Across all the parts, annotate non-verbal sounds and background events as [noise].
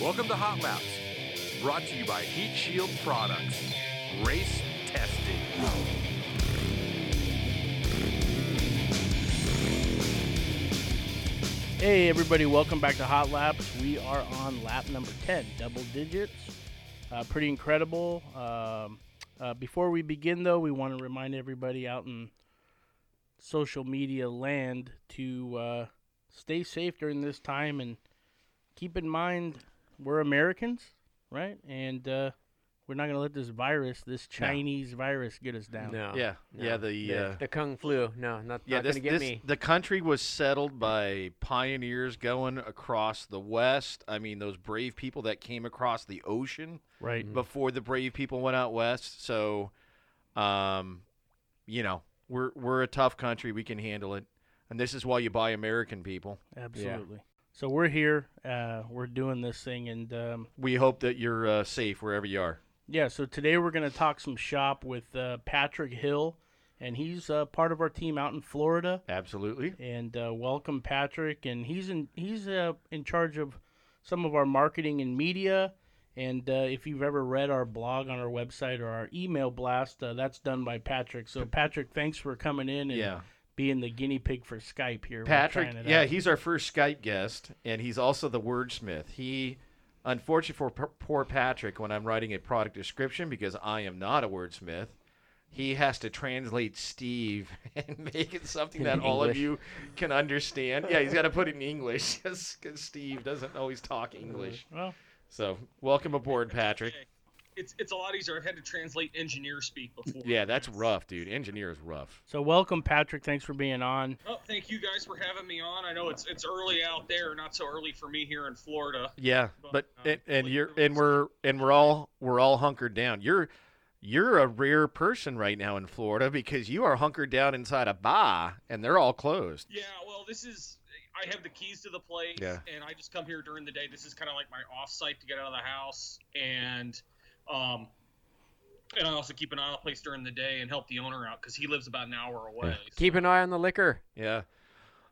Welcome to Hot Laps, brought to you by Heat Shield Products. Race testing. Hey everybody, welcome back to Hot Laps. We are on lap number 10, double digits. Uh, pretty incredible. Um, uh, before we begin, though, we want to remind everybody out in social media land to uh, stay safe during this time and keep in mind we're Americans, right? And uh, we're not going to let this virus, this Chinese virus, get us down. No. Yeah, no. yeah, the, uh, the kung flu. No, not, yeah. not This, gonna get this me. the country was settled by pioneers going across the west. I mean, those brave people that came across the ocean Right. before the brave people went out west. So, um, you know, we're we're a tough country. We can handle it, and this is why you buy American people. Absolutely. So we're here. Uh, we're doing this thing, and um, We hope that you're uh, safe wherever you are. Yeah, so today we're going to talk some shop with uh, Patrick Hill, and he's uh, part of our team out in Florida. Absolutely. And uh, welcome, Patrick. And he's in he's uh, in charge of some of our marketing and media. And uh, if you've ever read our blog on our website or our email blast, uh, that's done by Patrick. So Patrick, thanks for coming in and Yeah. Being the guinea pig for Skype here. Patrick, it yeah, out. he's our first Skype guest, and he's also the wordsmith. He, unfortunately for p- poor Patrick, when I'm writing a product description, because I am not a wordsmith, he has to translate Steve [laughs] and make it something In that all of you can understand. Yeah, he's got to put it in English [laughs] because Steve doesn't always talk English. well, So, welcome aboard, Patrick. Okay. It's it's a lot easier. I've had to translate engineer speak before. Yeah, that's rough, dude. Engineer is rough. so welcome, Patrick. Thanks for being on. Oh, thank you guys for having me on. I know it's it's early out there, not so early for me here in Florida. Yeah, but But, um, and, and you're and we're and we're all we're all hunkered down. You're you're a rare person right now in Florida because you are hunkered down inside a bar and they're all closed. Yeah, well, this is I have the keys to the place, Yeah. and I just come here during the day. This is kind of like my off site to get out of the house, and um, and I also keep an eye on the place during the day and help the owner out because he lives about an hour away. so- Keep an eye on the liquor. Yeah.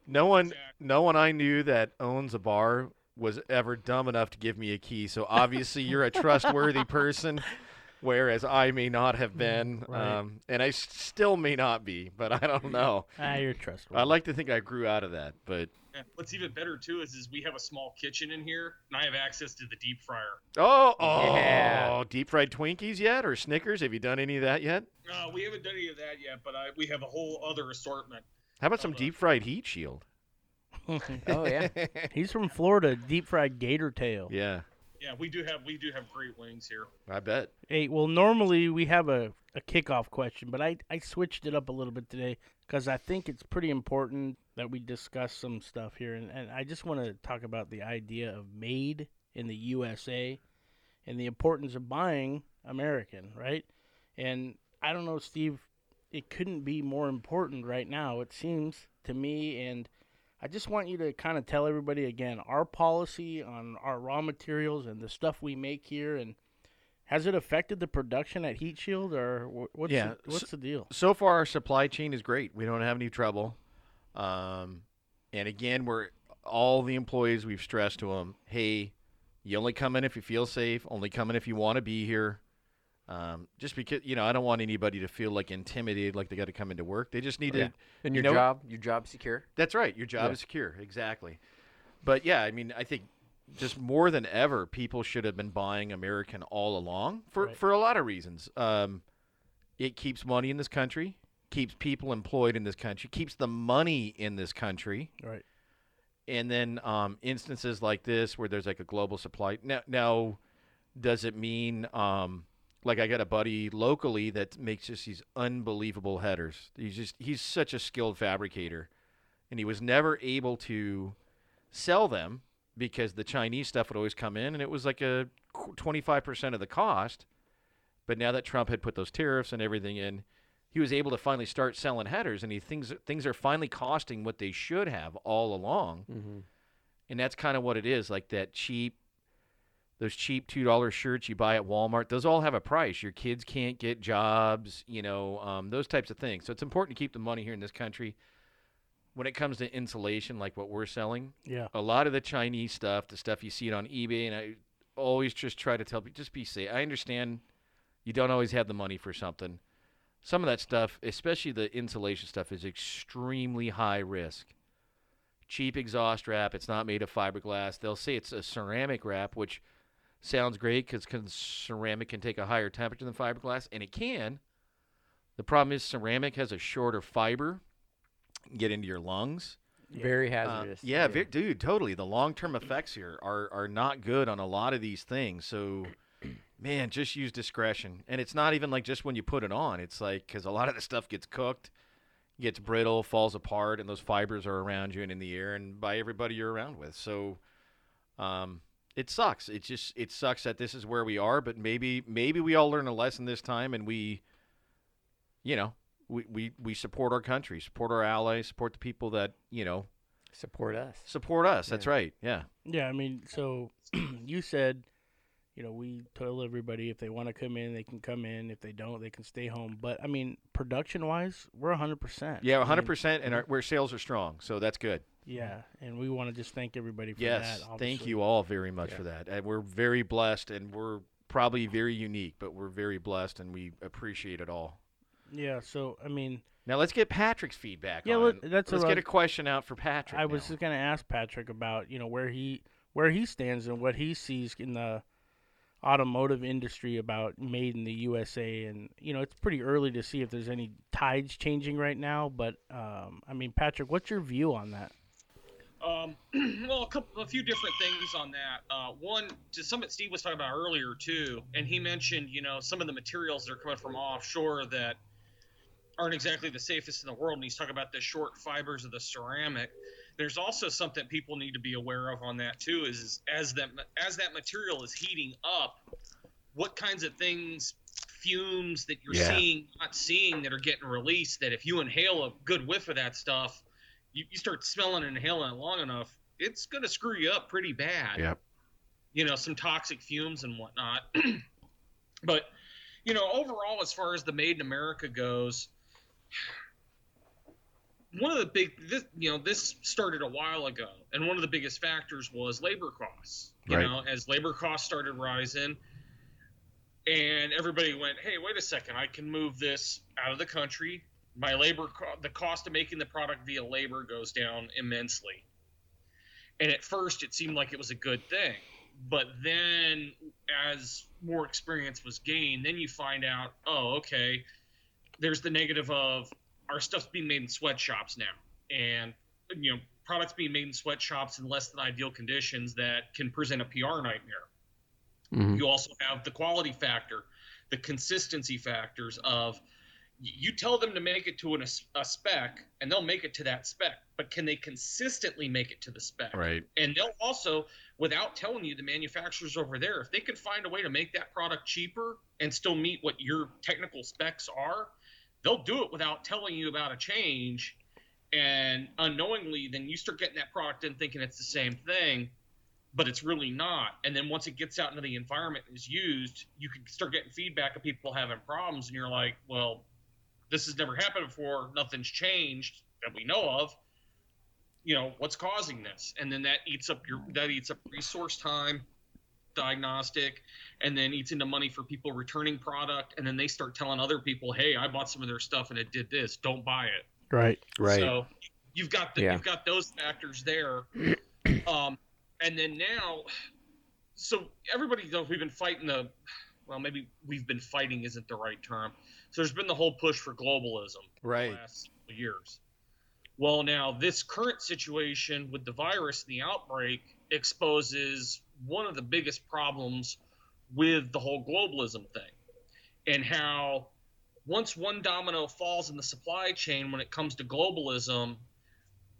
No one Exactly. no one I knew that owns a bar was ever dumb enough to give me a key. So obviously you're a trustworthy person [laughs] whereas I may not have been Right. um, and I s- still may not be, but I don't know. Ah, you're trustworthy. I like to think I grew out of that, but Yeah. What's even better too is is we have a small kitchen in here, and I have access to the deep fryer. Oh, oh, Yeah. deep fried Twinkies yet or Snickers? Have you done any of that yet? Uh, we haven't done any of that yet, but I, we have a whole other assortment. How about some deep fried heat shield? [laughs] Oh yeah. [laughs] He's from Florida. Deep fried gator tail. yeah, Yeah, we do have we do have great wings here. I bet. Hey, well, normally we have a, a kickoff question, but I, I switched it up a little bit today because I think it's pretty important that we discuss some stuff here. And, and I just want to talk about the idea of made in the USA and the importance of buying American, right? And I don't know, Steve, it couldn't be more important right now, it seems to me. And I just want you to kind of tell everybody again our policy on our raw materials and the stuff we make here and has it affected the production at Heat Shield, or what's Yeah, the, what's the deal? So far, our supply chain is great. We don't have any trouble. Um, and again, we're all the employees. We've stressed to them, hey, you only come in if you feel safe. Only come in if you want to be here. Um, just because you know, I don't want anybody to feel like intimidated, like they got to come into work. They just need Yeah. to. And You your know- job, your job secure. That's right. Your job Yeah. is secure. Exactly. But yeah, I mean, I think just more than ever, people should have been buying American all along for, Right. for a lot of reasons. Um, it keeps money in this country, keeps people employed in this country, keeps the money in this country. Right. And then um, instances like this where there's like a global supply. Now, now does it mean um, like I got a buddy locally that makes just these unbelievable headers? He's just he's such a skilled fabricator, and he was never able to sell them because the Chinese stuff would always come in, and it was like a twenty five percent of the cost. But now that Trump had put those tariffs and everything in, he was able to finally start selling headers, and he things things are finally costing what they should have all along Mm-hmm. and that's kind of what it is like that cheap those cheap two dollar shirts you buy at walmart those all have a price your kids can't get jobs you know um, those types of things so it's important to keep the money here in this country when it comes to insulation, like what we're selling, Yeah. a lot of the Chinese stuff, the stuff you see it on eBay, and I always just try to tell people, just be safe. I understand you don't always have the money for something. Some of that stuff, especially the insulation stuff, is extremely high risk. Cheap exhaust wrap. It's not made of fiberglass. They'll say it's a ceramic wrap, which sounds great because ceramic can take a higher temperature than fiberglass, and it can. The problem is ceramic has a shorter fiber, get into your lungs. Very Uh, hazardous. yeah, ve- dude, totally. The long term effects here are are not good on a lot of these things. So, [clears throat] man, just use discretion. And it's not even like just when you put it on. It's like because a lot of the stuff gets cooked, gets brittle, falls apart, and those fibers are around you and in the air and by everybody you're around with. So, um, it sucks. It just it sucks that this is where we are. But maybe maybe we all learn a lesson this time, and we, you know. We, we, we support our country, support our allies, support the people that, you know, Support us. Support us. That's Yeah. right. Yeah. Yeah, I mean, so [clears throat] you said, you know, we tell everybody if they want to come in, they can come in. If they don't, they can stay home. But I mean, production wise, we're hundred percent. Yeah, 100%. And our, where sales are strong. So that's good. Yeah, and we want to just thank everybody for Yes. that. Thank you all very much Yeah. for that. And we're very blessed and we're probably very unique, but we're very blessed and we appreciate it all. Yeah, so I mean, Now let's get Patrick's feedback. Yeah, on. let- that's let's get a question out for Patrick. I was just gonna ask Patrick about you know where he where he stands and what he sees in the automotive industry about made in the USA and you know it's pretty early to see if there's any tides changing right now but um, I mean Patrick what's your view on that Um, [clears throat] well, a couple, a few different things on that. Uh, one, to something Steve was talking about earlier too, and he mentioned, you know, some of the materials that are coming from offshore that aren't exactly the safest in the world. And he's talking about the short fibers of the ceramic. There's also something people need to be aware of on that too. Is, is as that as that material is heating up, what kinds of things, fumes that you're Yeah. seeing, not seeing, that are getting released. That if you inhale a good whiff of that stuff, you, you start smelling and inhaling it long enough, it's going to screw you up pretty bad. Yep. You know, some toxic fumes and whatnot. [clears throat] but, you know, overall, as far as the made in America goes, one of the big, this, you know, this started a while ago, and one of the biggest factors was labor costs. You Right. know, as labor costs started rising, and everybody went, "Hey, wait a second! I can move this out of the country. My labor, co- the cost of making the product via labor goes down immensely." And at first, it seemed like it was a good thing, but then, as more experience was gained, then you find out, oh, okay, there's the negative of our stuff's being made in sweatshops now, and you know, products being made in sweatshops in less than ideal conditions that can present a PR nightmare. Mhm. You also have the quality factor, the consistency factors of you tell them to make it to an, a spec and they'll make it to that spec, but can they consistently make it to the spec? Right. And they'll also, without telling you, the manufacturers over there, if they can find a way to make that product cheaper and still meet what your technical specs are, they'll do it without telling you about a change. And unknowingly, then you start getting that product in thinking it's the same thing but it's really not. And then once it gets out into the environment and is used, you can start getting feedback of people having problems, and you're like, well, this has never happened before. Nothing's changed that we know of. You know what's causing this, and then that eats up your that eats up resource time, diagnostic, and then eats into money for people returning product, and then they start telling other people, hey, I bought some of their stuff and it did this. Don't buy it. right Right. So you've got the, Yeah. you've got those factors there. [clears throat] Um, and then now, so everybody knows we've been fighting the, well, maybe we've been fighting isn't the right term. So there's been the whole push for globalism the Right. last couple years. Well, now this current situation with the virus and the outbreak exposes one of the biggest problems with the whole globalism thing, and how once one domino falls in the supply chain when it comes to globalism,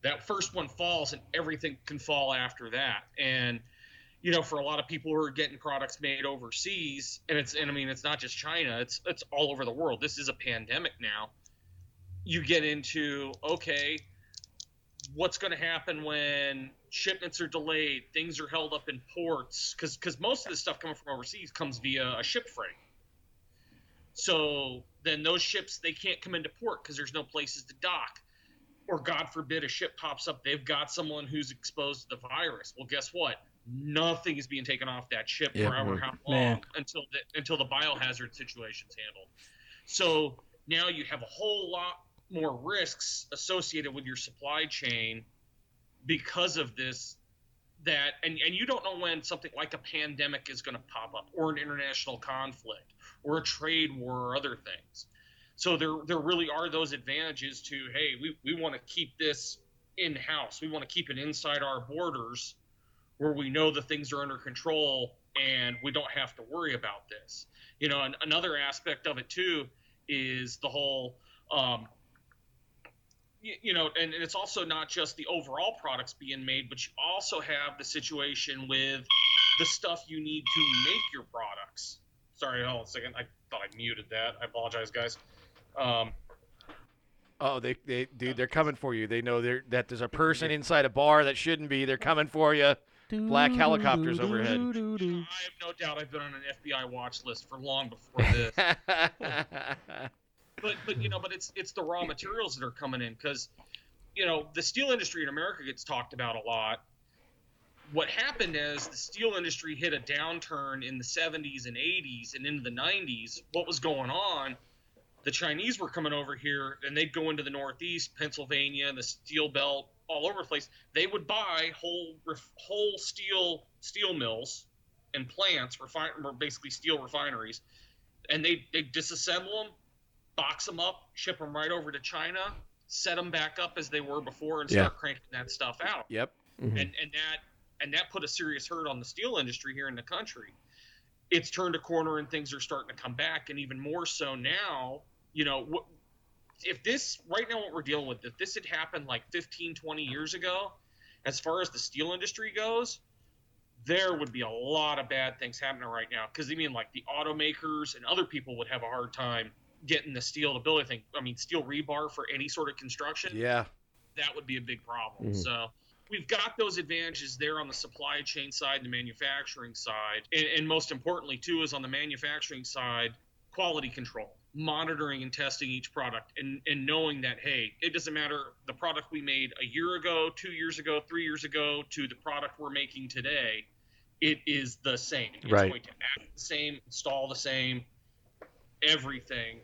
that first one falls and everything can fall after that. And you know, for a lot of people who are getting products made overseas, and it's and I mean it's not just China, it's it's all over the world. This is a pandemic now. You get into okay, what's going to happen when shipments are delayed, things are held up in ports cuz cuz most of the stuff coming from overseas comes via a ship freight. So then those ships they can't come into port cuz there's no places to dock. or God forbid a ship pops up, they've got someone who's exposed to the virus. Well, guess what? Nothing is being taken off that ship Yeah. forever how long until the until the biohazard situation's handled. So now you have a whole lot more risks associated with your supply chain because of this that and, and you don't know when something like a pandemic is going to pop up or an international conflict or a trade war or other things so there there really are those advantages to hey we, we want to keep this in house we want to keep it inside our borders where we know the things are under control and we don't have to worry about this you know and another aspect of it too is the whole um, you, you know, and it's also not just the overall products being made, but you also have the situation with the stuff you need to make your products. Sorry, hold on a second. I thought I muted that. I apologize, guys. Um, Oh, they, they, dude, they're coming for you. They know there that there's a person inside a bar that shouldn't be. They're coming for you. Black helicopters overhead. I have no doubt I've been on an FBI watch list for long before this. [laughs] but but you know, but it's it's the raw materials that are coming in because you know the steel industry in America gets talked about a lot. What happened is the steel industry hit a downturn in the 70s and 80s and into the 90s. What was going on? The Chinese were coming over here and they'd go into the Northeast, Pennsylvania, the steel belt, all over the place. They would buy whole ref- whole steel steel mills and plants, refine, or basically steel refineries, and they they disassemble them, box them up, ship them right over to China, set them back up as they were before, and start Yeah. cranking that stuff out. yep. Mm-hmm. And and that and that put a serious hurt on the steel industry here in the country. It's turned a corner and things are starting to come back, and even more so now. You know, wh- if this right now what we're dealing with, if this had happened like 15, 20 years ago, as far as the steel industry goes, there would be a lot of bad things happening right now. Because I mean, like the automakers and other people would have a hard time getting the steel to build anything. I mean, steel rebar for any sort of construction, Yeah. that would be a big problem. Mhm. So we've got those advantages there on the supply chain side and the manufacturing side. And, and most importantly, too, is on the manufacturing side, quality control, monitoring and testing each product and, and knowing that, hey, it doesn't matter the product we made a year ago, two years ago, three years ago to the product we're making today, it is the same. It's Right. going to act the same, install the same, everything.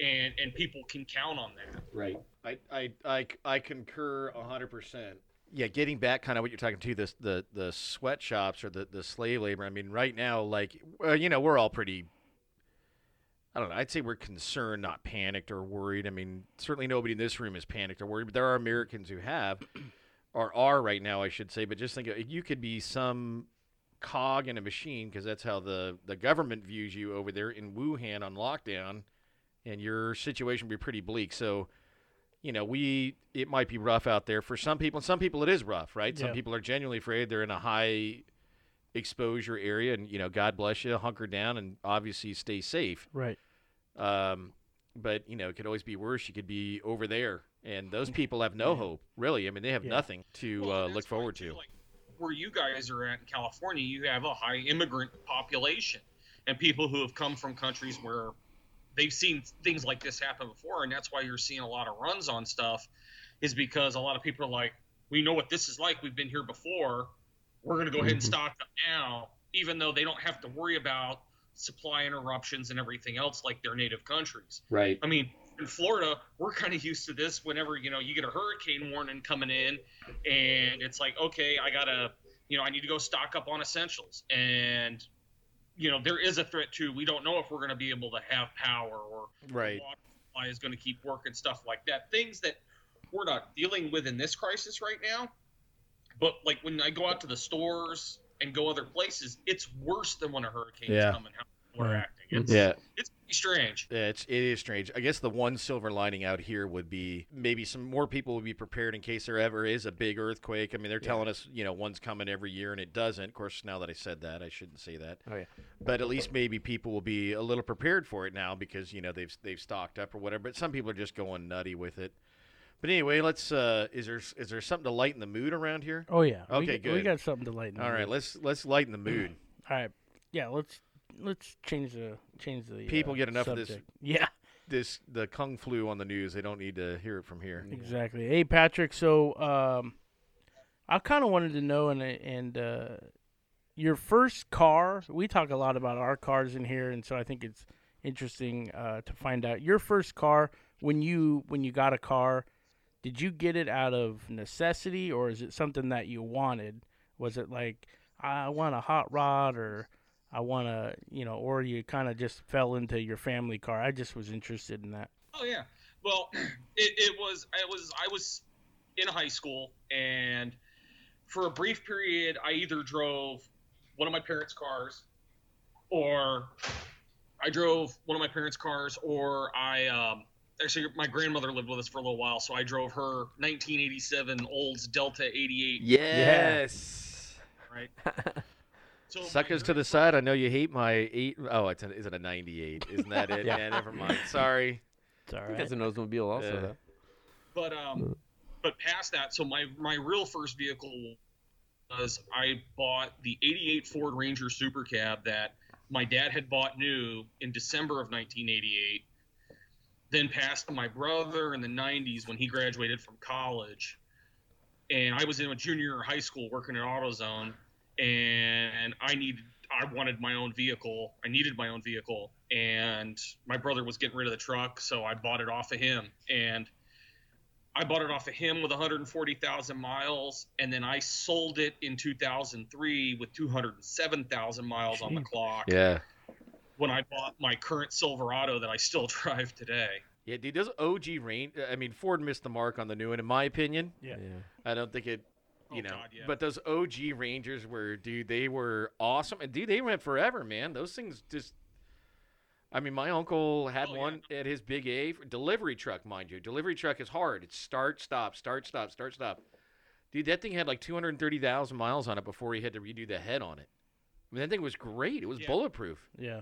And, and people can count on that. Right. I I I, I concur hundred percent. Yeah, getting back kind of what you're talking to this the the sweatshops or the the slave labor. I mean, right now, like well, you know, we're all pretty. I don't know. I'd say we're concerned, not panicked or worried. I mean, certainly nobody in this room is panicked or worried, but there are Americans who have, [clears throat] or are right now, I should say. But just think, you could be some cog in a machine because that's how the the government views you over there in Wuhan on lockdown, and your situation would be pretty bleak. So you know, we it might be rough out there for some people, and some people it is rough, right? Some people are genuinely afraid they're in a high exposure area, and you know, God bless you, hunker down, and obviously stay safe. Right. Um, but you know, it could always be worse. You could be over there, and those [laughs] people have no hope, really. I mean, they have Yeah. nothing to Well, uh, look forward to. Like where you guys are at in California, you have a high immigrant population and people who have come from countries where they've seen things like this happen before, and that's why you're seeing a lot of runs on stuff. Is because a lot of people are like, we know what this is like. We've been here before. We're going to go ahead and Mhm. stock up now, even though they don't have to worry about supply interruptions and everything else like their native countries. Right. I mean, in Florida, we're kind of used to this. Whenever you know you get a hurricane warning coming in, and it's like, okay, I gotta, you know, I need to go stock up on essentials, and you know, there is a threat too. We don't know if we're going to be able to have power or Right. water supply is going to keep working, stuff like that. Things that we're not dealing with in this crisis right now. But like when I go out to the stores and go other places, it's worse than when a hurricane's Yeah. coming. How we're Right. acting. It's, Yeah. it's strange. Yeah, it's it is strange. I guess the one silver lining out here would be maybe some more people would be prepared in case there ever is a big earthquake. I mean, they're telling us you know one's coming every year and it doesn't. Of course, now that I said that, I shouldn't say that. Oh yeah. But at least maybe people will be a little prepared for it now because you know they've they've stocked up or whatever. But some people are just going nutty with it. But anyway, let's. uh Is there is there something to lighten the mood around here? Oh yeah. Okay, We good. got something to lighten. All the right, let's let's lighten the mood. [clears throat] All right. Yeah. Let's let's change the change the People uh, get enough of this- [laughs] Yeah. this the kung flu on the news. They don't need to hear it from here. Exactly. Hey, Patrick. So, um, I kind of wanted to know, and and uh, your first car. We talk a lot about our cars in here, and so I think it's interesting uh, to find out your first car when you when you got a car. Did you get it out of necessity, or is it something that you wanted? Was it like I want a hot rod, or I want to, you know, or you kind of just fell into your family car? I just was interested in that. Oh yeah. Well, [clears throat] it, it was I was I was in high school and for a brief period I either drove one of my parents' cars or I drove one of my parents' cars or I um, actually my grandmother lived with us for a little while so I drove her 1987 Olds Delta 88 Yes. right. [laughs] So Suckers to the side. I know you hate my eight oh it's a, is it a 98? Isn't that it? [laughs] Yeah. yeah. Never mind. Sorry. It's all I think right. that's an Oldsmobile also. Yeah. though. But um, but past that, so my my real first vehicle was I bought the '88 Ford Ranger Super Cab that my dad had bought new in December of 1988. Then passed to my brother in the '90s when he graduated from college, and I was in a junior high school working at AutoZone, and I needed I wanted my own vehicle. I needed my own vehicle, and my brother was getting rid of the truck, so I bought it off of him. And I bought it off of him with 140,000 miles, and then I sold it in 2003 with 207,000 miles on the clock. Yeah. When I bought my current Silverado that I still [laughs] drive today. Yeah, dude, those OG rain uh, I mean Ford missed the mark on the new one in my opinion. Yeah. Yeah. I don't think it you Oh, know. God, yeah. But those OG Rangers were, dude, they were awesome, and dude, they went forever, man. Those things just. I mean, my uncle had Oh, yeah. one at his big A delivery truck, mind you. Delivery truck is hard. It's start, stop, start, stop, start, stop. Dude, that thing had like 230,000 miles on it before he had to redo the head on it. I mean, that thing was great. It was Yeah. bulletproof. Yeah.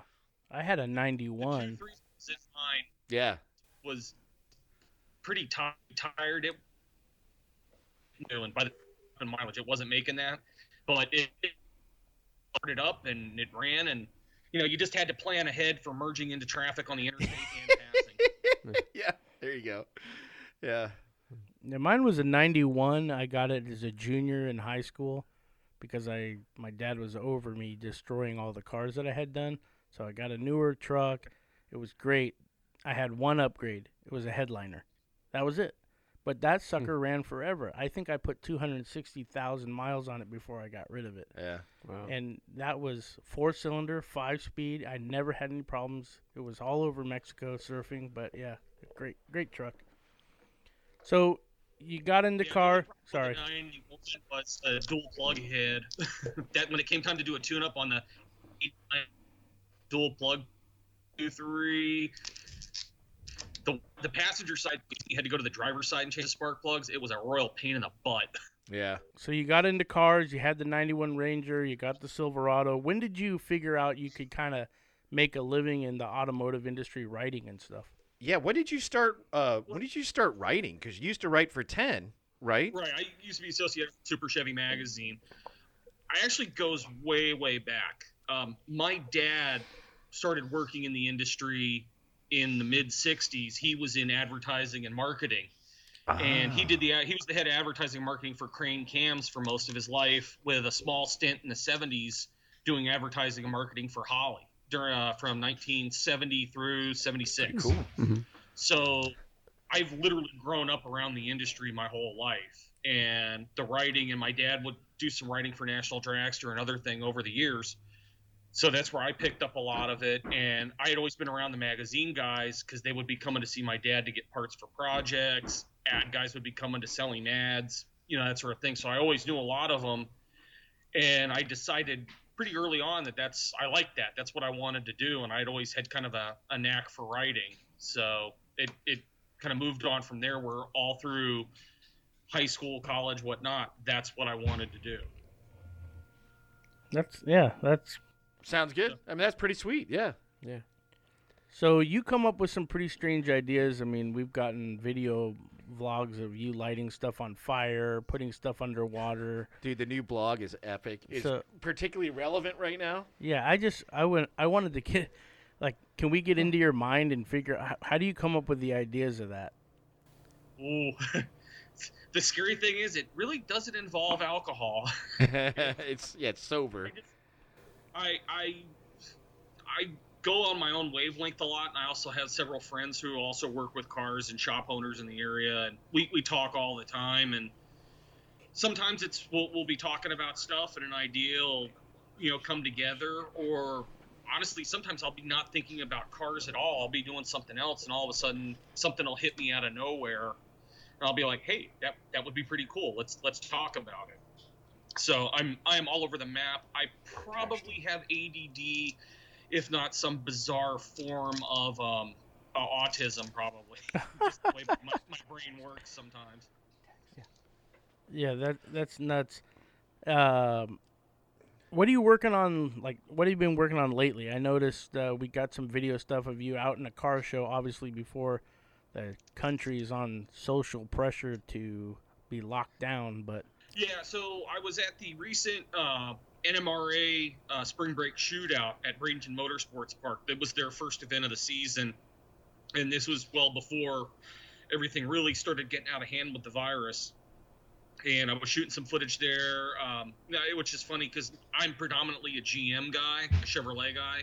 I had a The 91. 236 Yeah. was pretty ti tired. It and by the mileage, it wasn't making that, but it, it started up and it ran, and you know you just had to plan ahead for merging into traffic on the interstate and [laughs] passing. [laughs] yeah. There you go. Yeah. Yeah, mine was a 91. I got it as a junior in high school because I my dad was over me destroying all the cars that I had done. So I got a newer truck. It was great. I had one upgrade. It was a headliner. That was it. But that hmm. sucker ran forever. I think I put 260,000 miles on it before I got rid of it. Yeah. Wow. And that was four cylinder, five speed. I never had any problems. It was all over Mexico surfing, but yeah, great, great truck. So you got in the Yeah, car. only Sorry. with the 91 was a dual plug head. [laughs] that when it came time to do a tune up on the dual plug two three. The, the passenger side, you had to go to the driver's side and change the spark plugs. It was a royal pain in the butt. Yeah. So you got into cars. You had the 91 Ranger. You got the Silverado. When did you figure out you could kind of make a living in the automotive industry writing and stuff? Yeah. When did you start? Uh, when did you start writing? Because you used to write for Ten, right? Right. I used to be associated with Super Chevy Magazine. I actually goes way, way back. Um, my dad started working in the industry in the mid 60s. He was in advertising and marketing. And he did the he was the head of advertising and marketing for Crane Cams for most of his life, with a small stint in the 70s doing advertising and marketing for Holley during uh, from 1970 through 76. Cool. Mhm. So I've literally grown up around the industry my whole life. And the writing, and my dad would do some writing for National Dragster and other thing over the years. So that's where I picked up a lot of it. And I had always been around the magazine guys because they would be coming to see my dad to get parts for projects. Ad guys would be coming to selling ads, you know, that sort of thing. So I always knew a lot of them. And I decided pretty early on that that's, I liked that. That's what I wanted to do. And I'd always had kind of a, a knack for writing. So it, it kind of moved on from there where all through high school, college, whatnot, that's what I wanted to do. That's yeah. That's Sounds good. I mean, that's pretty sweet. Yeah. Yeah. so you come up with some pretty strange ideas. I mean, we've gotten video vlogs of you lighting stuff on fire, putting stuff underwater. Dude, the new blog is epic. It's So- particularly relevant right now. Yeah, I just I went I wanted to get Like, can we get into your mind and figure out how, how do you come up with the ideas of that? Ooh. [laughs] the scary thing is, it really doesn't involve alcohol. [laughs] [laughs] it's yeah, it's sober. I I I go on my own wavelength a lot, and I also have several friends who also work with cars and shop owners in the area, and we, we talk all the time. And sometimes it's we'll, we'll be talking about stuff, and an idea will you know come together, or honestly, sometimes I'll be not thinking about cars at all. I'll be doing something else, and all of a sudden something will hit me out of nowhere, and I'll be like, "Hey, that that would be pretty cool. Let's let's talk about it." So I'm I'm all over the map. I probably have ADD, if not some bizarre form of um, uh, autism, probably. [laughs] Just the way my, my brain works sometimes. Yeah, that that's nuts. Um, what are you working on? Like, what have you been working on lately? I noticed uh, we got some video stuff of you out in a car show. Obviously, before the country is on social pressure to be locked down, but Yeah, so I was at the recent uh, NMRA uh, Spring Break Shootout at Bradenton Motorsports Park. That was their first event of the season, and this was well before everything really started getting out of hand with the virus. And I was shooting some footage there, um, which is funny because I'm predominantly a GM guy, a Chevrolet guy,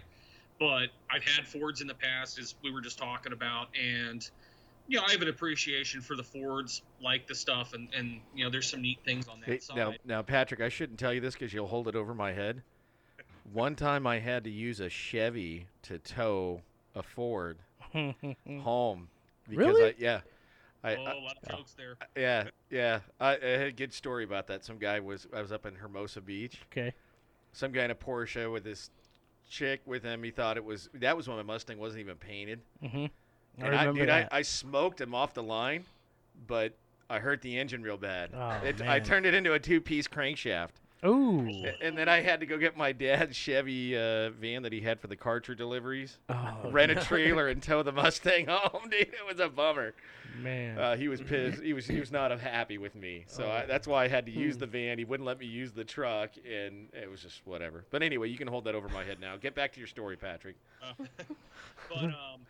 but I've had Fords in the past, as we were just talking about, and you know, I have an appreciation for the Fords, like the stuff, and and you know, there's some neat things on that Hey, side. now, now, Patrick, I shouldn't tell you this because you'll hold it over my head. One time, I had to use a Chevy to tow a Ford [laughs] home. Because Really? I, yeah. I, oh, I- a lot of jokes there. yeah, yeah. I, I had a good story about that. Some guy was I was up in Hermosa Beach. okay. Some guy in a Porsche with this chick with him. He thought it was that was when my Mustang wasn't even painted. Mm-hmm. I And I, dude, I, that. I smoked him off the line, but I hurt the engine real bad. Oh, it, I turned it into a two-piece crankshaft. Ooh. And then I had to go get my dad's Chevy uh, van that he had for the cartridge deliveries, Oh, [laughs] rent a trailer, and [laughs] tow the Mustang [laughs] home. Dude, it was a bummer. man. Uh, he was pissed. He was he was not happy with me. So I, that's why I had to use Hmm. the van. He wouldn't let me use the truck, and it was just whatever. But anyway, you can hold that over my head now. Get back to your story, Patrick. Uh, but um,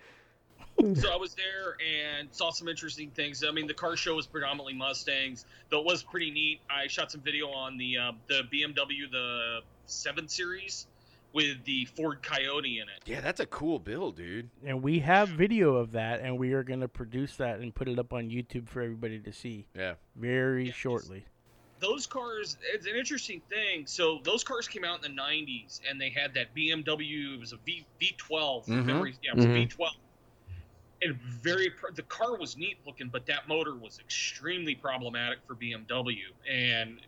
so I was there and saw some interesting things. I mean, the car show was predominantly Mustangs, though it was pretty neat. I shot some video on the uh, the BMW the Seven Series with the Ford Coyote in it. Yeah, that's a cool build, dude. and we have video of that, and we are going to produce that and put it up on YouTube for everybody to see Yeah. very Yes. shortly. those cars it's an interesting thing so those cars came out in the 90s and they had that bmw it was a v v12 Mhm. memory- yeah it was Mhm. a v12 and very pr- the car was neat looking but that motor was extremely problematic for bmw and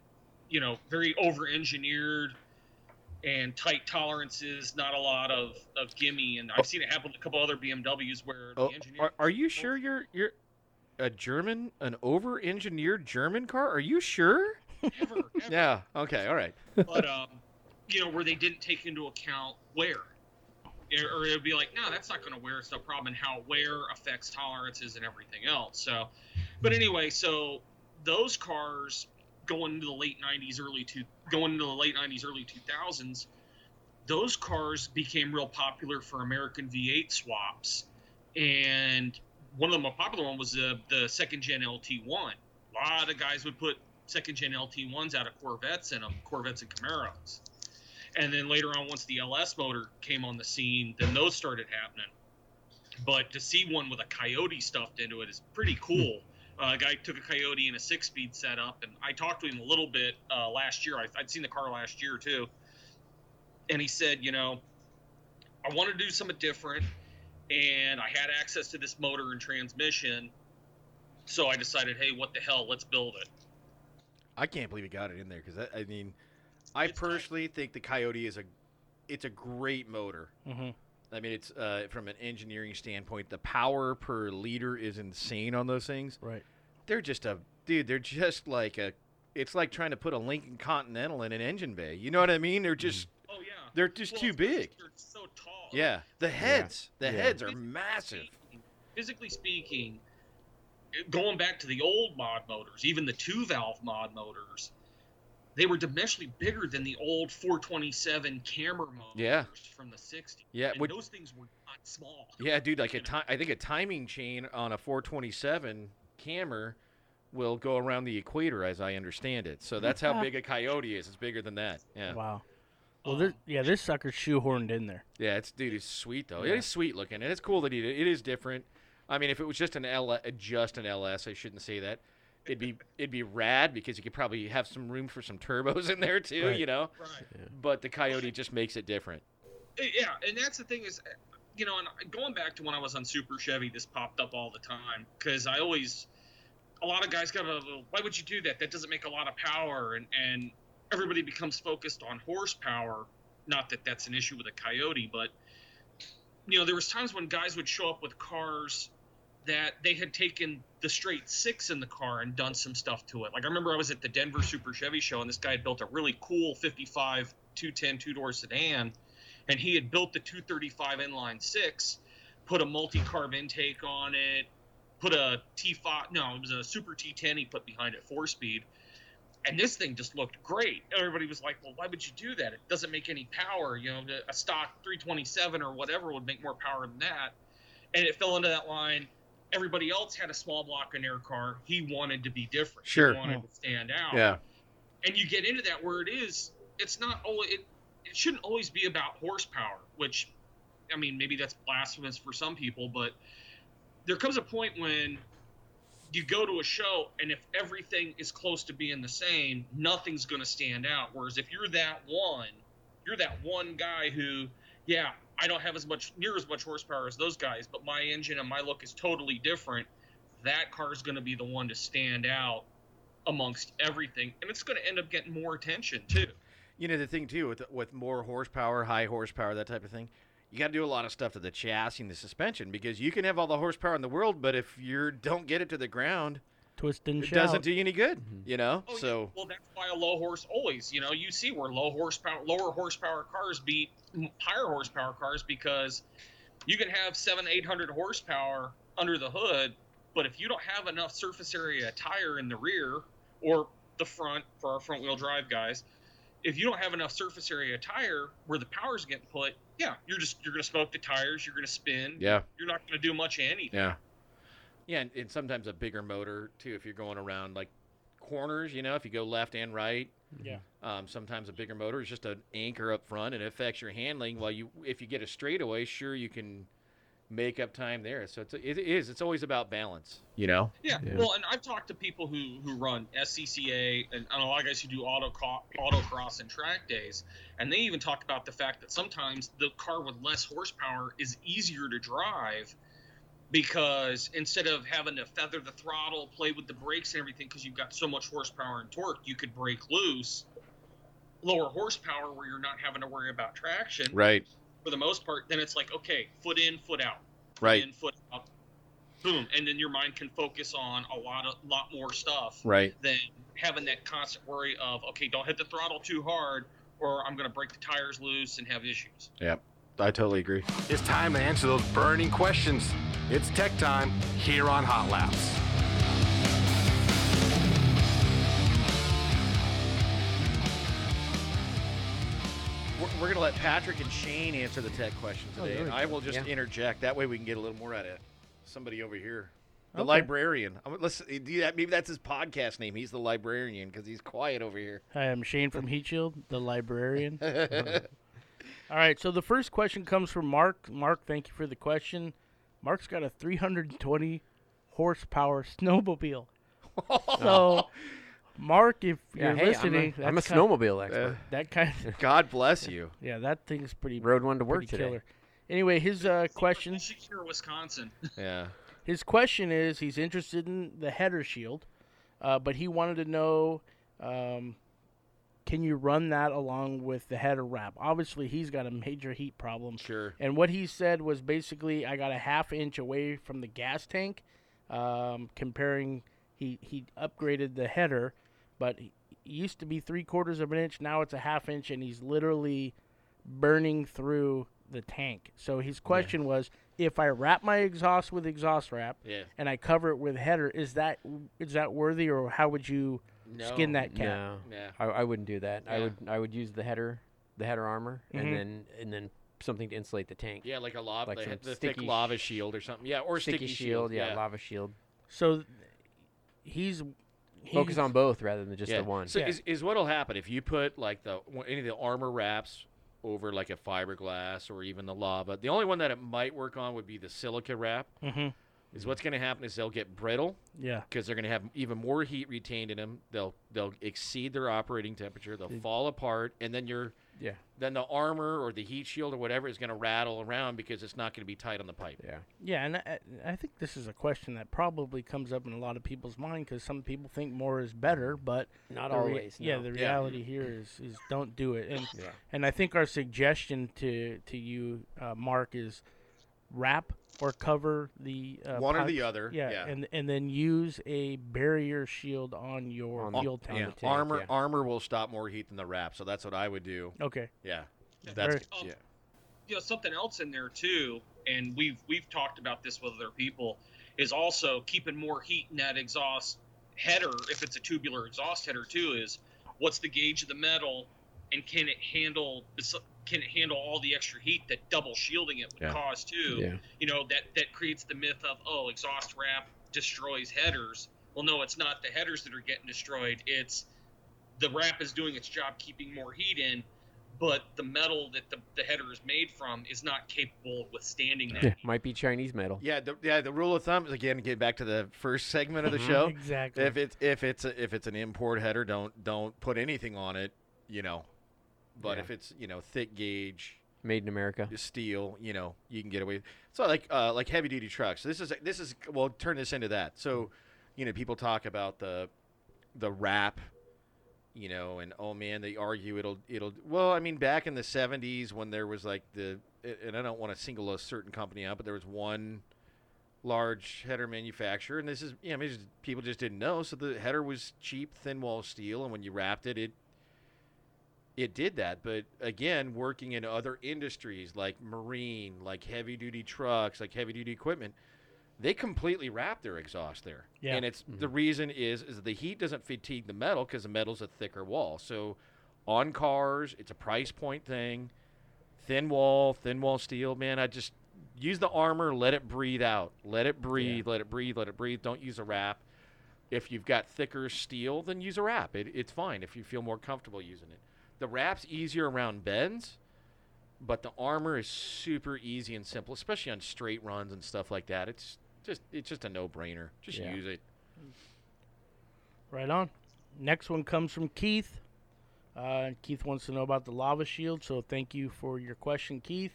you know very over engineered and tight tolerances not a lot of of gimme and i've seen it happen with a couple other bmws where Oh, the engineer are, are you sure you're you're a German, an over-engineered German car? Are you sure? never, never [laughs] Yeah. Okay. All right. but um, you know, where they didn't take into account wear, or, or it'd be like, no, that's not going to wear. It's no problem, and how wear affects tolerances and everything else. So, but anyway, so those cars going into the late '90s, early two, going into the late '90s, early 2000s, those cars became real popular for American V8 swaps, and one of the more popular one was the the second gen LT1. A lot of guys would put second gen LT1s out of Corvettes them, Corvettes and Camaros. And then later on, once the LS motor came on the scene, then those started happening. But to see one with a Coyote stuffed into it is pretty cool. Uh, a guy took a Coyote in a six-speed setup, and I talked to him a little bit uh, last year. I, I'd seen the car last year too, and he said, you know, I want to do something different, and I had access to this motor and transmission, so I decided, hey, what the hell, let's build it. I can't believe he got it in there because I mean, I It's tight. personally think the Coyote is a, it's a great motor. hmm I mean, it's uh, from an engineering standpoint, the power per liter is insane on those things. Right. They're just a dude. They're just like a. It's like trying to put a Lincoln Continental in an engine bay. You know what I mean? They're just Oh yeah. they're just Well, too big. They're so tall. Yeah, the heads, the Yeah. heads are massive. Physically speaking, going back to the old mod motors, even the two valve mod motors, they were dimensionally bigger than the old 427 Cammer motors Yeah. from the 60s. Yeah, and would- those things were not small. Yeah, dude, like a time, I think a timing chain on a 427 Cammer will go around the equator, as I understand it. So that's how big a coyote is. It's bigger than that. Yeah, Wow. Well, this, um, yeah, this sucker's shoehorned in there. yeah. It's dude, it's sweet though. Yeah. It is sweet looking, and it's cool that he did. It is different. I mean, if it was just an L, just an LS, I shouldn't say that. It'd be it'd be rad because you could probably have some room for some turbos in there too, Right. you know. Right. But the coyote just makes it different. Uh, Yeah, and that's the thing is, uh, you know, and going back to when I was on Super Chevy, this popped up all the time because I always, a lot of guys go, "Well, why would you do that? That doesn't make a lot of power, and and everybody becomes focused on horsepower. Not that that's an issue with a Coyote, but you know, there was times when guys would show up with cars that they had taken the straight six in the car and done some stuff to it. Like I remember I was at the Denver Super Chevy show and this guy had built a really cool 55 210 two door sedan and he had built the 235 inline six, put a multi-carb intake on it, put a T5. No, it was a Super T10 he put behind it, four speed, and this thing just looked great. Everybody was like, "Well, why would you do that? It doesn't make any power. You know, a stock 327 or whatever would make more power than that." And it fell into that line. Everybody else had a small block in their car. He wanted to be different. Sure. He wanted to stand out Yeah. and you get into that where it is it's not only, it, it shouldn't always be about horsepower which i mean maybe that's blasphemous for some people but there comes a point when you go to a show and if everything is close to being the same nothing's going to stand out whereas if you're that one you're that one guy who yeah i don't have as much near as much horsepower as those guys but my engine and my look is totally different that car is going to be the one to stand out amongst everything, and it's going to end up getting more attention too. You know the thing too with with more horsepower, high horsepower, that type of thing. You got to do a lot of stuff to the chassis and the suspension because you can have all the horsepower in the world, but if you don't get it to the ground, Twist and it shout. doesn't do you any good. Mm-hmm. You know. Oh, yeah. so well, that's why a low horse always, you know, you see where low horsepower, lower horsepower cars beat higher horsepower cars because you can have seven, eight hundred horsepower under the hood, but if you don't have enough surface area tire in the rear or the front for our front wheel drive guys, if you don't have enough surface area tire where the power's getting put, yeah, you're just you're gonna smoke the tires, you're gonna spin, yeah, you're not gonna do much of anything. yeah, yeah, and, and sometimes a bigger motor too. If you're going around like corners, you know, if you go left and right, Yeah. Um, sometimes a bigger motor is just an anchor up front and it affects your handling. While you, if you get a straightaway, sure you can make up time there. So it's, it is. It's always about balance. You know. Yeah. Yeah. Well, and I've talked to people who who run SCCA and, and a lot of guys who do auto autocross and track days, and they even talk about the fact that sometimes the car with less horsepower is easier to drive because instead of having to feather the throttle, play with the brakes and everything, because you've got so much horsepower and torque, you could break loose. Lower horsepower where you're not having to worry about traction Right. for the most part. Then it's like okay, foot in, foot out Right. in, foot out, boom, and then your mind can focus on a lot of lot more stuff Right. than having that constant worry of okay, don't hit the throttle too hard, or I'm going to break the tires loose and have issues. I totally agree. It's time to answer those burning questions. It's tech time here on Hot Laps. We're, we're gonna let Patrick and Shane answer the tech question Oh, today, there and we I go. will just Yeah. interject. That way we can get a little more out of somebody over here. The Okay. librarian. I'm, let's eh, do that. Maybe that's his podcast name. He's the librarian because he's quiet over here. Hi, I'm Shane from Heat Shield, the librarian. [laughs] All right, so the first question comes from Mark. Mark, thank you for the question. Mark's got a 320 horsepower [laughs] snowmobile. [laughs] So, Mark, if Yeah, you're hey, listening, I'm a, I'm a that's kind- snowmobile expert. that kind of, [laughs] God bless you. yeah, that thing's pretty Rode one to work pretty today. killer. Anyway, his uh, question Michigan or Wisconsin. Yeah. his question is he's interested in the header shield, uh, but he wanted to know um, can you run that along with the header wrap? Obviously, he's got a major heat problem. Sure. And what he said was basically, I got a half inch away from the gas tank. Um, comparing, he he upgraded the header, but he it used to be three quarters of an inch. Now it's a half inch, and he's literally burning through the tank. So his question was, if I wrap my exhaust with exhaust wrap Yeah. and I cover it with header, is that is that worthy, or how would you skin that cat. No, Yeah. I, I wouldn't do that. I Yeah. would I would use the header, the header armor, Mhm. and then and then something to insulate the tank. Yeah, like a lava, Like the, some the thick sticky lava sh- shield or something. Yeah, or sticky, shield, yeah, lava shield. So he's, he's Focus on both rather than just yeah. the one. So Yeah. is, is what'll happen if you put like the one- any of the armor wraps over like a fiberglass or even the lava. The only one that it might work on would be the silica wrap. hmm Is what's going to happen is they'll get brittle Yeah. because they're going to have even more heat retained in them. They'll they'll exceed their operating temperature. They'll fall apart, and then you're Yeah. then the armor or the heat shield or whatever is going to rattle around because it's not going to be tight on the pipe. Yeah. Yeah, and I, I think this is a question that probably comes up in a lot of people's mind because some people think more is better, but Not the rea- always. yeah, no. the Yeah. reality here is is don't do it. And Yeah. and I think our suggestion to to you, uh, Mark, is wrap or cover the uh, One or the other. Yeah, yeah. and and then use a barrier shield on your On fuel tank. the tank, armor yeah. armor will stop more heat than the wrap, so that's what I would do. Okay. Yeah, Yeah. that's Very- Um, yeah. you know something else in there too and we've we've talked about this with other people is also keeping more heat in that exhaust header if it's a tubular exhaust header too is what's the gauge of the metal and can it handle this can handle all the extra heat that double shielding it would Yeah. cause too Yeah. you know that that creates the myth of oh exhaust wrap destroys headers well no it's not the headers that are getting destroyed it's the wrap is doing its job keeping more heat in but the metal that the, the header is made from is not capable of withstanding that Yeah, heat. Might be Chinese metal. Yeah, the, yeah. The rule of thumb is again get back to the first segment of the Mhm. show. Exactly. If it's if it's a, if it's an import header, don't don't put anything on it. You know, but Yeah. if it's you know thick gauge Made in America. steel, you know you can get away. So like uh, like heavy duty trucks. This is this is well turn this into that. So you know people talk about the the wrap. You know, and oh man, they argue it'll it'll. Well, I mean, back in the '70s when there was like the, and I don't want to single a certain company out, but there was one large header manufacturer, and this is, I mean, just, people just didn't know. So the header was cheap, thin wall steel, and when you wrapped it, it it did that. But again, working in other industries like marine, like heavy duty trucks, like heavy duty equipment, they completely wrap their exhaust there. Yeah. And it's mm-hmm. the reason is is the heat doesn't fatigue the metal because the metal's a thicker wall. So on cars, it's a price point thing. Thin wall, thin wall steel, man. I just use the armor, let it breathe out. Let it breathe, let it breathe, let it breathe. Don't use a wrap. If you've got thicker steel, then use a wrap. It, it's fine if you feel more comfortable using it. The wrap's easier around bends, but the armor is super easy and simple, especially on straight runs and stuff like that. It's just it's just a no-brainer. Just Yeah. use it. Right on. Next one comes from Keith. Uh, Keith wants to know about the lava shield, so thank you for your question, Keith.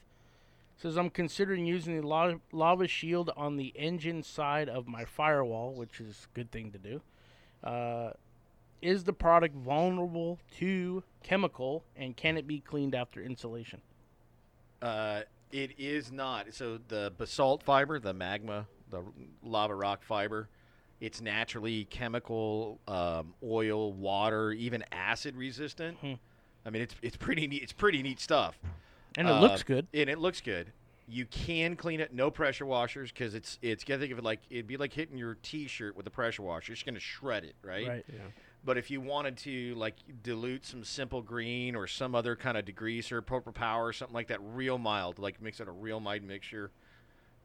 Says I'm considering using the la- lava shield on the engine side of my firewall, which is a good thing to do. Uh, is the product vulnerable to chemical, and can it be cleaned after insulation? Uh, it is not. So the basalt fiber, the magma, the lava rock fiber, it's naturally chemical, um, oil, water, even acid resistant. Hmm. I mean, it's it's pretty neat. It's pretty neat stuff. And it Uh, looks good. and it looks good. You can clean it, no pressure washers, because it's it's. Gotta think of it like it'd be like hitting your T-shirt with a pressure washer. It's gonna shred it, right? Right. Yeah. But if you wanted to like dilute some simple green or some other kind of degreaser, Purple Power, something like that, real mild, like mix it a real mild mixture.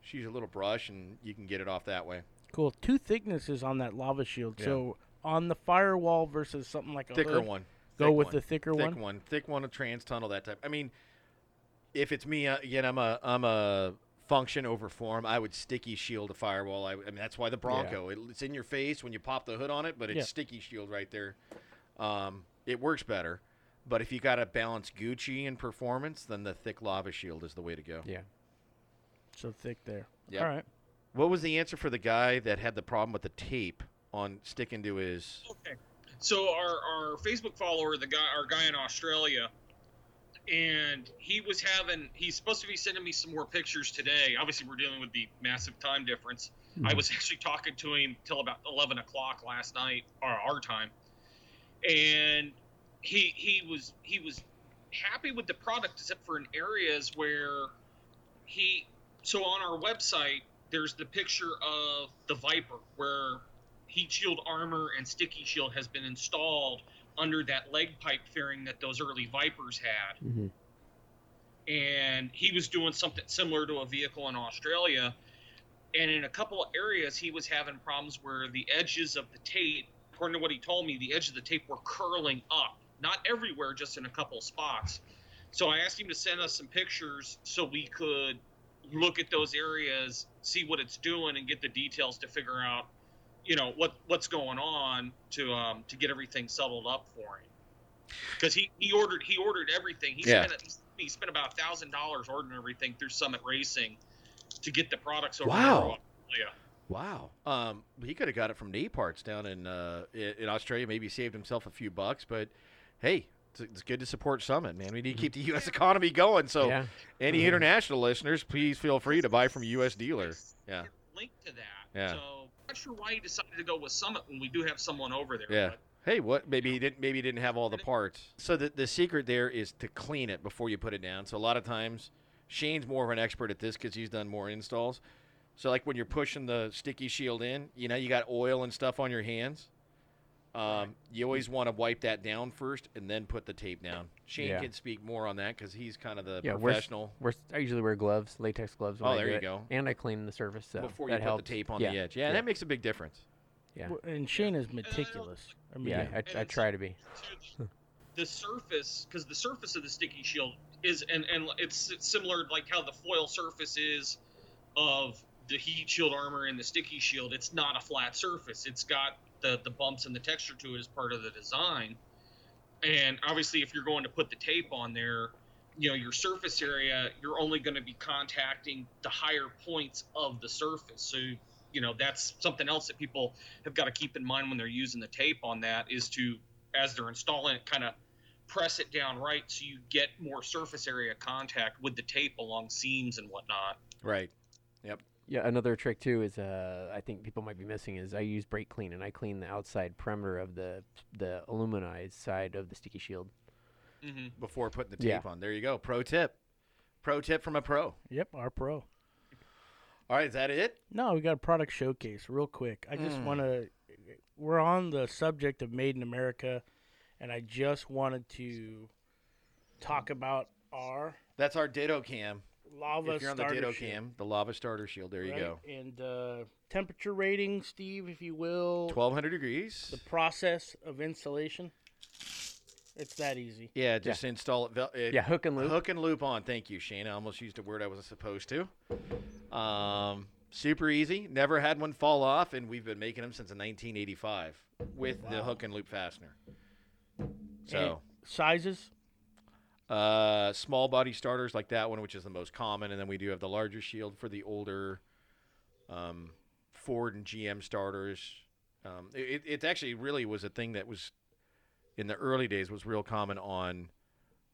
Just use a little brush and you can get it off that way. Cool. Two thicknesses on that lava shield. Yeah. So on the firewall versus something like a Thicker hood, one. Go Thick with one. the thicker thick one. one, thick one, a trans tunnel, that type. I mean, if it's me uh, again, I'm a I'm a function over form. I would sticky shield a firewall. I, I mean, that's why the Bronco. It, it's in your face when you pop the hood on it, but it's Yeah. sticky shield right there. Um, it works better. But if you got to balance Gucci and performance, then the thick lava shield is the way to go. Yeah. So thick there. Yep. All right. What was the answer for the guy that had the problem with the tape on sticking to his? Okay. So our, our Facebook follower, the guy, our guy in Australia, and he was having. He's supposed to be sending me some more pictures today. Obviously, we're dealing with the massive time difference. Hmm. I was actually talking to him till about eleven o'clock last night, or our time, and he he was he was happy with the product except for in areas where he. So on our website, there's the picture of the Viper where heat shield armor and sticky shield has been installed under that leg pipe fairing that those early Vipers had. hmm And he was doing something similar to a vehicle in Australia. And in a couple of areas, he was having problems where the edges of the tape, according to what he told me, the edge of the tape were curling up. Not everywhere, just in a couple of spots. So I asked him to send us some pictures so we could look at those areas, see what it's doing, and get the details to figure out, you know, what what's going on to um, to get everything settled up for him. Because he, he ordered he ordered everything. He Yeah. spent he spent about a thousand dollars ordering everything through Summit Racing to get the products over Wow. Yeah. Wow. Um, he could have got it from knee parts down in uh, in Australia. Maybe saved himself a few bucks, but hey, it's, it's good to support Summit, man. We need to keep the U.S. economy going. So, yeah. any Mhm. international listeners, please feel free to buy from a U.S. dealer. Yeah. Link to that. Yeah. So I'm not sure why he decided to go with Summit when we do have someone over there. Yeah. but- Hey, what? Maybe he didn't. Maybe he didn't have all the parts. So the the secret there is to clean it before you put it down. So a lot of times, Shane's more of an expert at this because he's done more installs. So like when you're pushing the sticky shield in, you know, you got oil and stuff on your hands. Um, you always want to wipe that down first and then put the tape down. Shane Yeah. can speak more on that because he's kind of the Yeah, we're professional. We're, I usually wear gloves, latex gloves. When Oh, I there do you it. go. And I clean the surface. So before you that put helps. the tape on yeah. the edge. Yeah, yeah. that makes a big difference. Yeah. W- And Shane is meticulous. I mean, Yeah, I, I try to be. [laughs] the surface because the surface of the sticky shield is and and it's similar like how the foil surface is of the heat shield armor and the sticky shield it's not a flat surface it's got the the bumps and the texture to it as part of the design and obviously if you're going to put the tape on there you know your surface area you're only going to be contacting the higher points of the surface so you know that's something else that people have got to keep in mind when they're using the tape on that is to as they're installing it, kind of press it down right so you get more surface area contact with the tape along seams and whatnot. Right. Yeah, another trick too is uh, I think people might be missing is I use brake clean and I clean the outside perimeter of the the aluminized side of the sticky shield. Mm-hmm. Before putting the Yeah. tape on. There you go. Pro tip. Pro tip from a pro. Yep, our pro. All right, is that it? No, we got a product showcase real quick. I just Mm. want to. We're on the subject of Made in America, and I just wanted to talk about our That's our Ditto Cam. Lava if you're on the starter Ditto shield, Cam, the lava starter shield. There you go. And uh, temperature rating, Steve, if you will. 1200 degrees. The process of installation. It's that easy. Yeah, just install it, it. Yeah, hook and loop. Hook and loop on. Thank you, Shane. I almost used a word I wasn't supposed to. Um, super easy. Never had one fall off, and we've been making them since 1985 with the hook and loop fastener. So, Sizes. Uh, small body starters like that one, which is the most common, and then we do have the larger shield for the older um, Ford and GM starters. Um, it, it actually really was a thing that was in the early days was real common on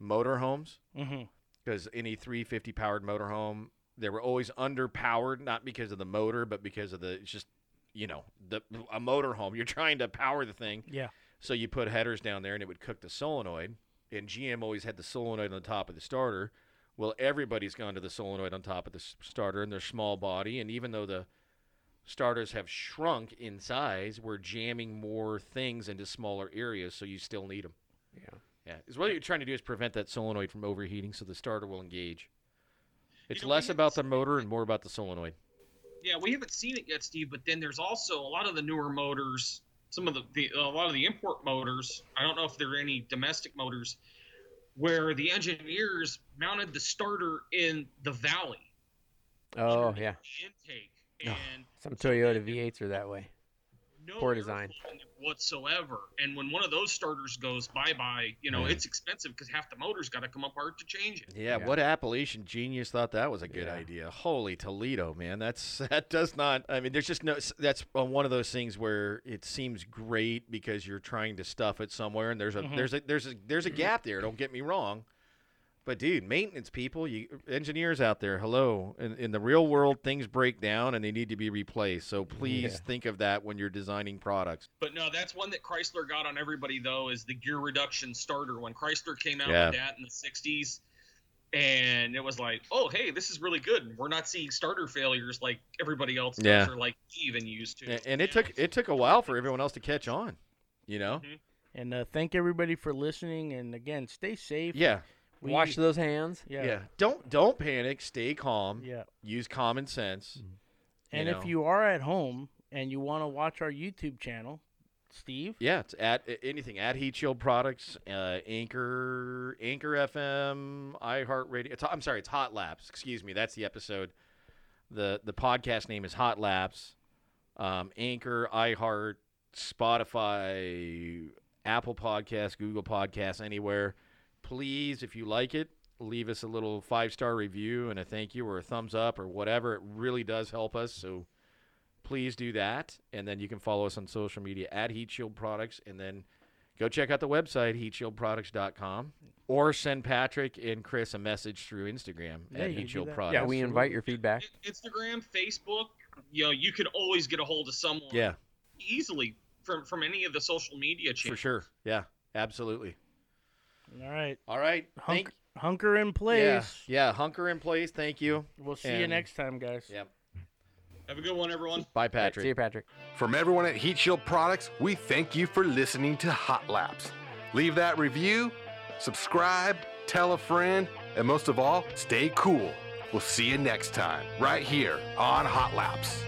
motorhomes Mm-hmm. because any 350 powered motorhome they were always underpowered not because of the motor but because of the it's just you know the a motorhome you're trying to power the thing Yeah. so you put headers down there and it would cook the solenoid and GM always had the solenoid on the top of the starter well everybody's gone to the solenoid on top of the starter and their small body and even though the starters have shrunk in size we're jamming more things into smaller areas so you still need them Yeah. yeah, is what you're trying to do is prevent that solenoid from overheating, so the starter will engage. It's know, less about the motor and more about the solenoid. Yeah, we haven't seen it yet, Steve. But then there's also a lot of the newer motors. Some of the, the a lot of the import motors. I don't know if there are any domestic motors where the engineers mounted the starter in the valley. Oh yeah. Intake Oh, and Some Toyota then- V8s are that way. no Poor design. In it whatsoever. And when one of those starters goes bye bye, you know Man. it's expensive because half the motor's got to come apart to change it. Yeah, Yeah. what Appalachian genius thought that was a good Yeah. idea? Holy Toledo, man! That's [laughs] that does not. I mean, there's just no. That's one of those things where it seems great because you're trying to stuff it somewhere, and there's a Mhm. there's a there's a there's a gap there. Don't get me wrong. But dude, maintenance people, you engineers out there, hello. In, in the real world, things break down and they need to be replaced. So please Yeah. think of that when you're designing products. But no, that's one that Chrysler got on everybody though is the gear reduction starter. When Chrysler came out Yeah. with that in the '60s, and it was like, oh hey, this is really good. We're not seeing starter failures like everybody else does, Yeah. or like even used to. And, and it Yeah. took it took a while for everyone else to catch on. You know? And uh, thank everybody for listening. And again, stay safe. Yeah. We- Wash those hands. Yeah. Yeah. Don't don't panic. Stay calm. Yeah. Use common sense. And you if know. you are at home and you want to watch our YouTube channel, Steve, Yeah, it's at anything at Heat Shield Products, uh, Anchor, Anchor FM, iHeartRadio. It's, I'm sorry, it's Hot Laps. Excuse me, that's the episode. the The podcast name is Hot Laps. Um, Anchor, iHeart, Spotify, Apple Podcasts, Google Podcasts, anywhere. Please, if you like it, leave us a little five star review and a thank you or a thumbs up or whatever. It really does help us. So please do that. And then you can follow us on social media at Heat Shield Products. And then go check out the website, heatshieldproducts.com. Or send Patrick and Chris a message through Instagram Yeah, at you Heat Shield. Products. Yeah, we invite your feedback. Instagram, Facebook, you know, you can always get a hold of someone Yeah, easily from from any of the social media channels. for sure. Yeah, absolutely. All right, All right. Hunk, Thank hunker in place. Yeah, yeah, hunker in place. Thank you. We'll see you next time, guys. Yep. Have a good one, everyone. Bye, Patrick. See you, Patrick. From everyone at Heat Shield Products, we thank you for listening to Hot Laps. Leave that review, subscribe, tell a friend, and most of all, stay cool. We'll see you next time, right here on Hot Laps.